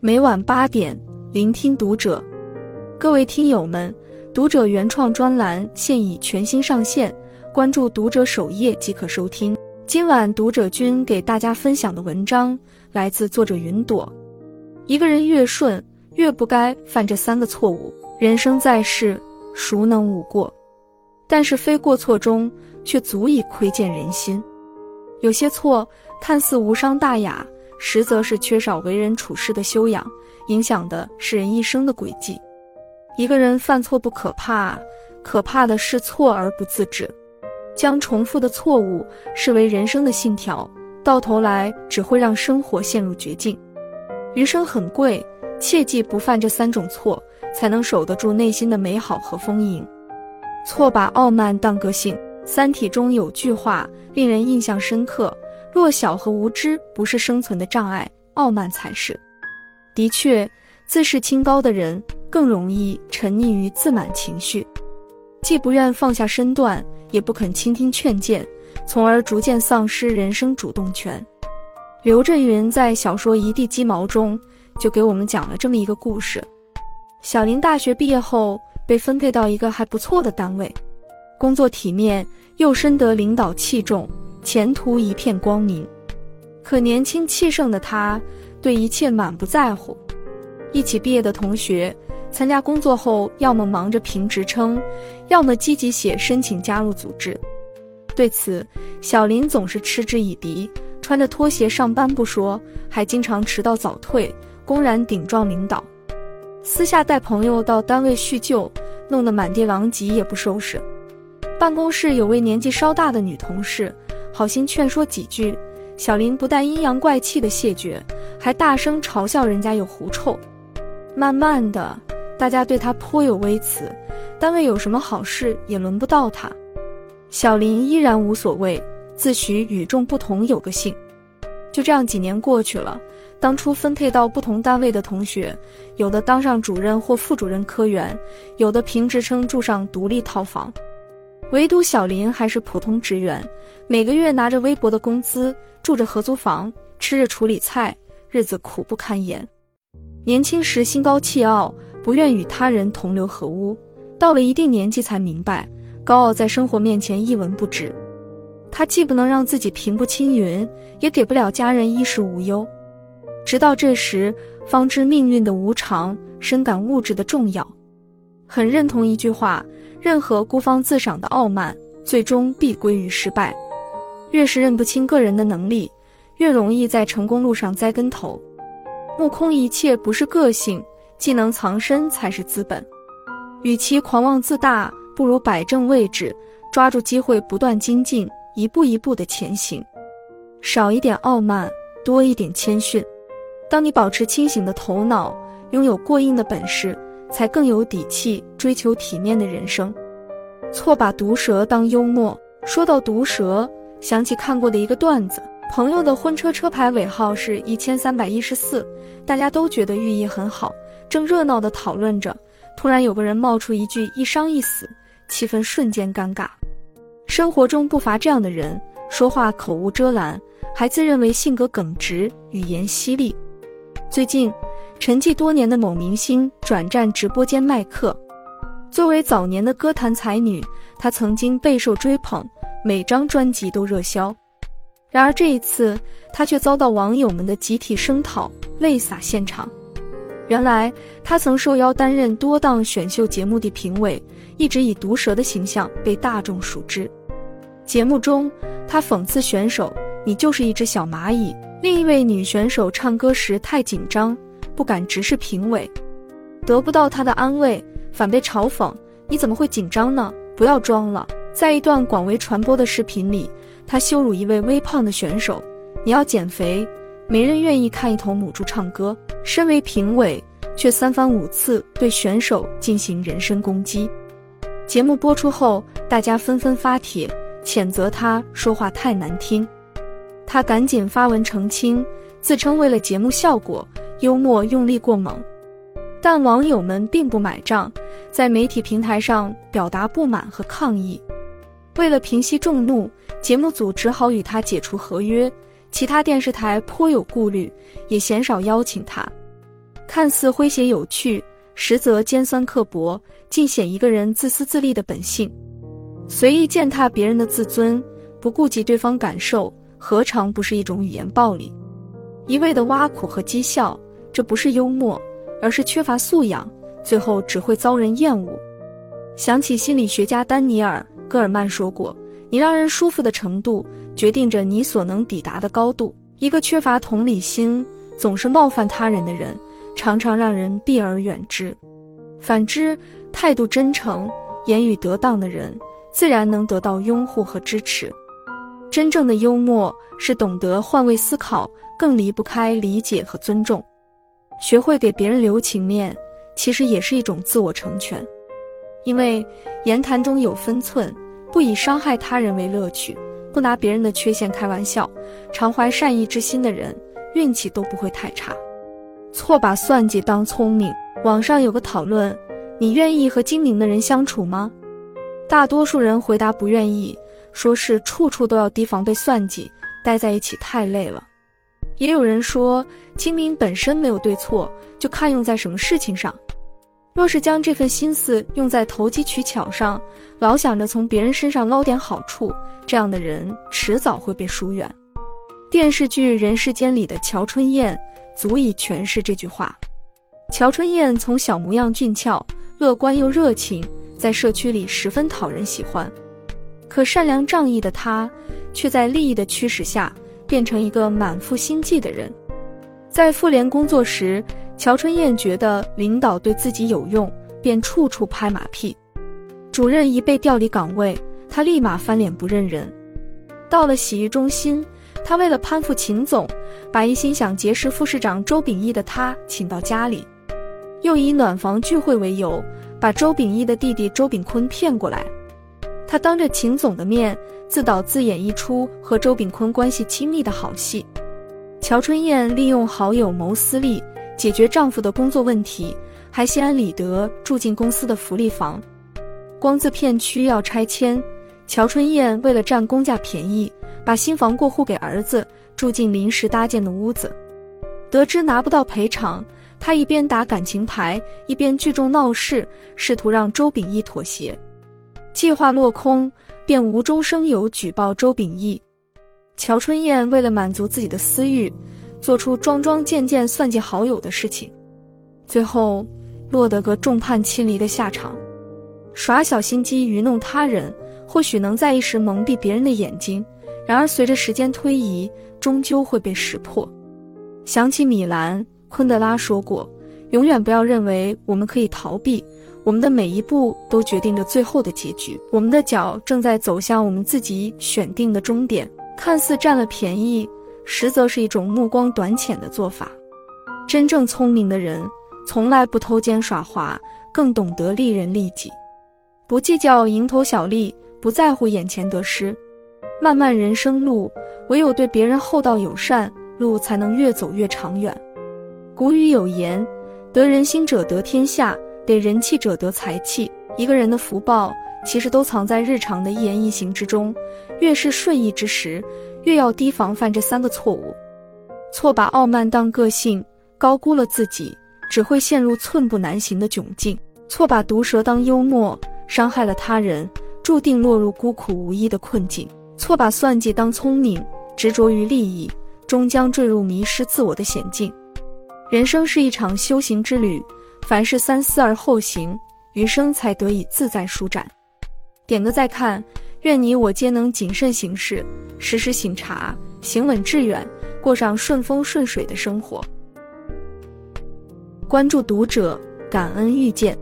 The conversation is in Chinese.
每晚八点，聆听读者。各位听友们，读者原创专栏现已全新上线，关注读者首页即可收听。今晚读者君给大家分享的文章来自作者云朵。一个人越顺，越不该犯这三个错误。人生在世，孰能无过？但是非过错中，却足以窥见人心。有些错看似无伤大雅。实则是缺少为人处事的修养，影响的是人一生的轨迹。一个人犯错不可怕，可怕的是错而不自知，将重复的错误视为人生的信条，到头来只会让生活陷入绝境。余生很贵，切记不犯这三种错，才能守得住内心的美好和丰盈。错把傲慢当个性，《三体》中有句话令人印象深刻。弱小和无知不是生存的障碍，傲慢才是。的确，自视清高的人更容易沉溺于自满情绪，既不愿放下身段，也不肯倾听劝谏，从而逐渐丧失人生主动权。刘震云在小说《一地鸡毛》中就给我们讲了这么一个故事：小林大学毕业后被分配到一个还不错的单位，工作体面，又深得领导器重。前途一片光明，可年轻气盛的他对一切满不在乎。一起毕业的同学参加工作后，要么忙着评职称，要么积极写申请加入组织。对此，小林总是嗤之以鼻，穿着拖鞋上班不说，还经常迟到早退，公然顶撞领导。私下带朋友到单位叙旧，弄得满地狼藉也不收拾。办公室有位年纪稍大的女同事。好心劝说几句，小林不但阴阳怪气的谢绝，还大声嘲笑人家有狐臭。慢慢的，大家对他颇有微词，单位有什么好事也轮不到他。小林依然无所谓，自诩与众不同，有个性。就这样几年过去了，当初分配到不同单位的同学，有的当上主任或副主任科员，有的评职称住上独立套房。唯独小林还是普通职员，每个月拿着微薄的工资，住着合租房，吃着处理菜，日子苦不堪言。年轻时心高气傲，不愿与他人同流合污，到了一定年纪才明白，高傲在生活面前一文不值。他既不能让自己平步青云，也给不了家人衣食无忧。直到这时，方知命运的无常，深感物质的重要。很认同一句话。任何孤芳自赏的傲慢，最终必归于失败。越是认不清个人的能力，越容易在成功路上栽跟头。目空一切不是个性，技能藏身才是资本。与其狂妄自大，不如摆正位置，抓住机会不断精进，一步一步的前行。少一点傲慢，多一点谦逊。当你保持清醒的头脑，拥有过硬的本事。才更有底气追求体面的人生。错把毒舌当幽默。说到毒舌，想起看过的一个段子：朋友的婚车车牌尾号是一千三百一十四，大家都觉得寓意很好，正热闹地讨论着，突然有个人冒出一句“一伤一死”，气氛瞬间尴尬。生活中不乏这样的人，说话口无遮拦，还自认为性格耿直、语言犀利。最近。沉寂多年的某明星转战直播间卖课。作为早年的歌坛才女，她曾经备受追捧，每张专辑都热销。然而这一次，她却遭到网友们的集体声讨，泪洒现场。原来，她曾受邀担任多档选秀节目的评委，一直以毒舌的形象被大众熟知。节目中，她讽刺选手：“你就是一只小蚂蚁。”另一位女选手唱歌时太紧张。不敢直视评委，得不到他的安慰，反被嘲讽：“你怎么会紧张呢？不要装了。”在一段广为传播的视频里，他羞辱一位微胖的选手：“你要减肥，没人愿意看一头母猪唱歌。”身为评委，却三番五次对选手进行人身攻击。节目播出后，大家纷纷发帖谴责他说话太难听，他赶紧发文澄清，自称为了节目效果。幽默用力过猛，但网友们并不买账，在媒体平台上表达不满和抗议。为了平息众怒，节目组只好与他解除合约。其他电视台颇有顾虑，也鲜少邀请他。看似诙谐有趣，实则尖酸刻薄，尽显一个人自私自利的本性。随意践踏别人的自尊，不顾及对方感受，何尝不是一种语言暴力？一味的挖苦和讥笑，这不是幽默，而是缺乏素养，最后只会遭人厌恶。想起心理学家丹尼尔·戈尔曼说过：“你让人舒服的程度，决定着你所能抵达的高度。一个缺乏同理心、总是冒犯他人的人，常常让人避而远之；反之，态度真诚、言语得当的人，自然能得到拥护和支持。真正的幽默是懂得换位思考。”更离不开理解和尊重，学会给别人留情面，其实也是一种自我成全。因为言谈中有分寸，不以伤害他人为乐趣，不拿别人的缺陷开玩笑，常怀善意之心的人，运气都不会太差。错把算计当聪明。网上有个讨论：你愿意和精明的人相处吗？大多数人回答不愿意，说是处处都要提防被算计，待在一起太累了。也有人说，精明本身没有对错，就看用在什么事情上。若是将这份心思用在投机取巧上，老想着从别人身上捞点好处，这样的人迟早会被疏远。电视剧《人世间》里的乔春燕足以诠释这句话。乔春燕从小模样俊俏、乐观又热情，在社区里十分讨人喜欢。可善良仗义的她，却在利益的驱使下。变成一个满腹心计的人，在妇联工作时，乔春燕觉得领导对自己有用，便处处拍马屁。主任一被调离岗位，她立马翻脸不认人。到了洗浴中心，他为了攀附秦总，把一心想结识副市长周秉义的他请到家里，又以暖房聚会为由，把周秉义的弟弟周秉坤骗过来。他当着秦总的面自导自演一出和周炳坤关系亲密的好戏。乔春燕利用好友谋私利，解决丈夫的工作问题，还心安理得住进公司的福利房。光字片区要拆迁，乔春燕为了占公价便宜，把新房过户给儿子，住进临时搭建的屋子。得知拿不到赔偿，她一边打感情牌，一边聚众闹事，试图让周秉义妥协。计划落空，便无中生有举报周秉义。乔春燕为了满足自己的私欲，做出桩桩件件算计好友的事情，最后落得个众叛亲离的下场。耍小心机愚弄他人，或许能在一时蒙蔽别人的眼睛，然而随着时间推移，终究会被识破。想起米兰昆德拉说过：“永远不要认为我们可以逃避。”我们的每一步都决定着最后的结局。我们的脚正在走向我们自己选定的终点，看似占了便宜，实则是一种目光短浅的做法。真正聪明的人，从来不偷奸耍滑，更懂得利人利己，不计较蝇头小利，不在乎眼前得失。漫漫人生路，唯有对别人厚道友善，路才能越走越长远。古语有言：“得人心者得天下。”得人气者得财气，一个人的福报其实都藏在日常的一言一行之中。越是顺意之时，越要提防犯这三个错误：错把傲慢当个性，高估了自己，只会陷入寸步难行的窘境；错把毒舌当幽默，伤害了他人，注定落入孤苦无依的困境；错把算计当聪明，执着于利益，终将坠入迷失自我的险境。人生是一场修行之旅。凡事三思而后行，余生才得以自在舒展。点个再看，愿你我皆能谨慎行事，时时醒察，行稳致远，过上顺风顺水的生活。关注读者，感恩遇见。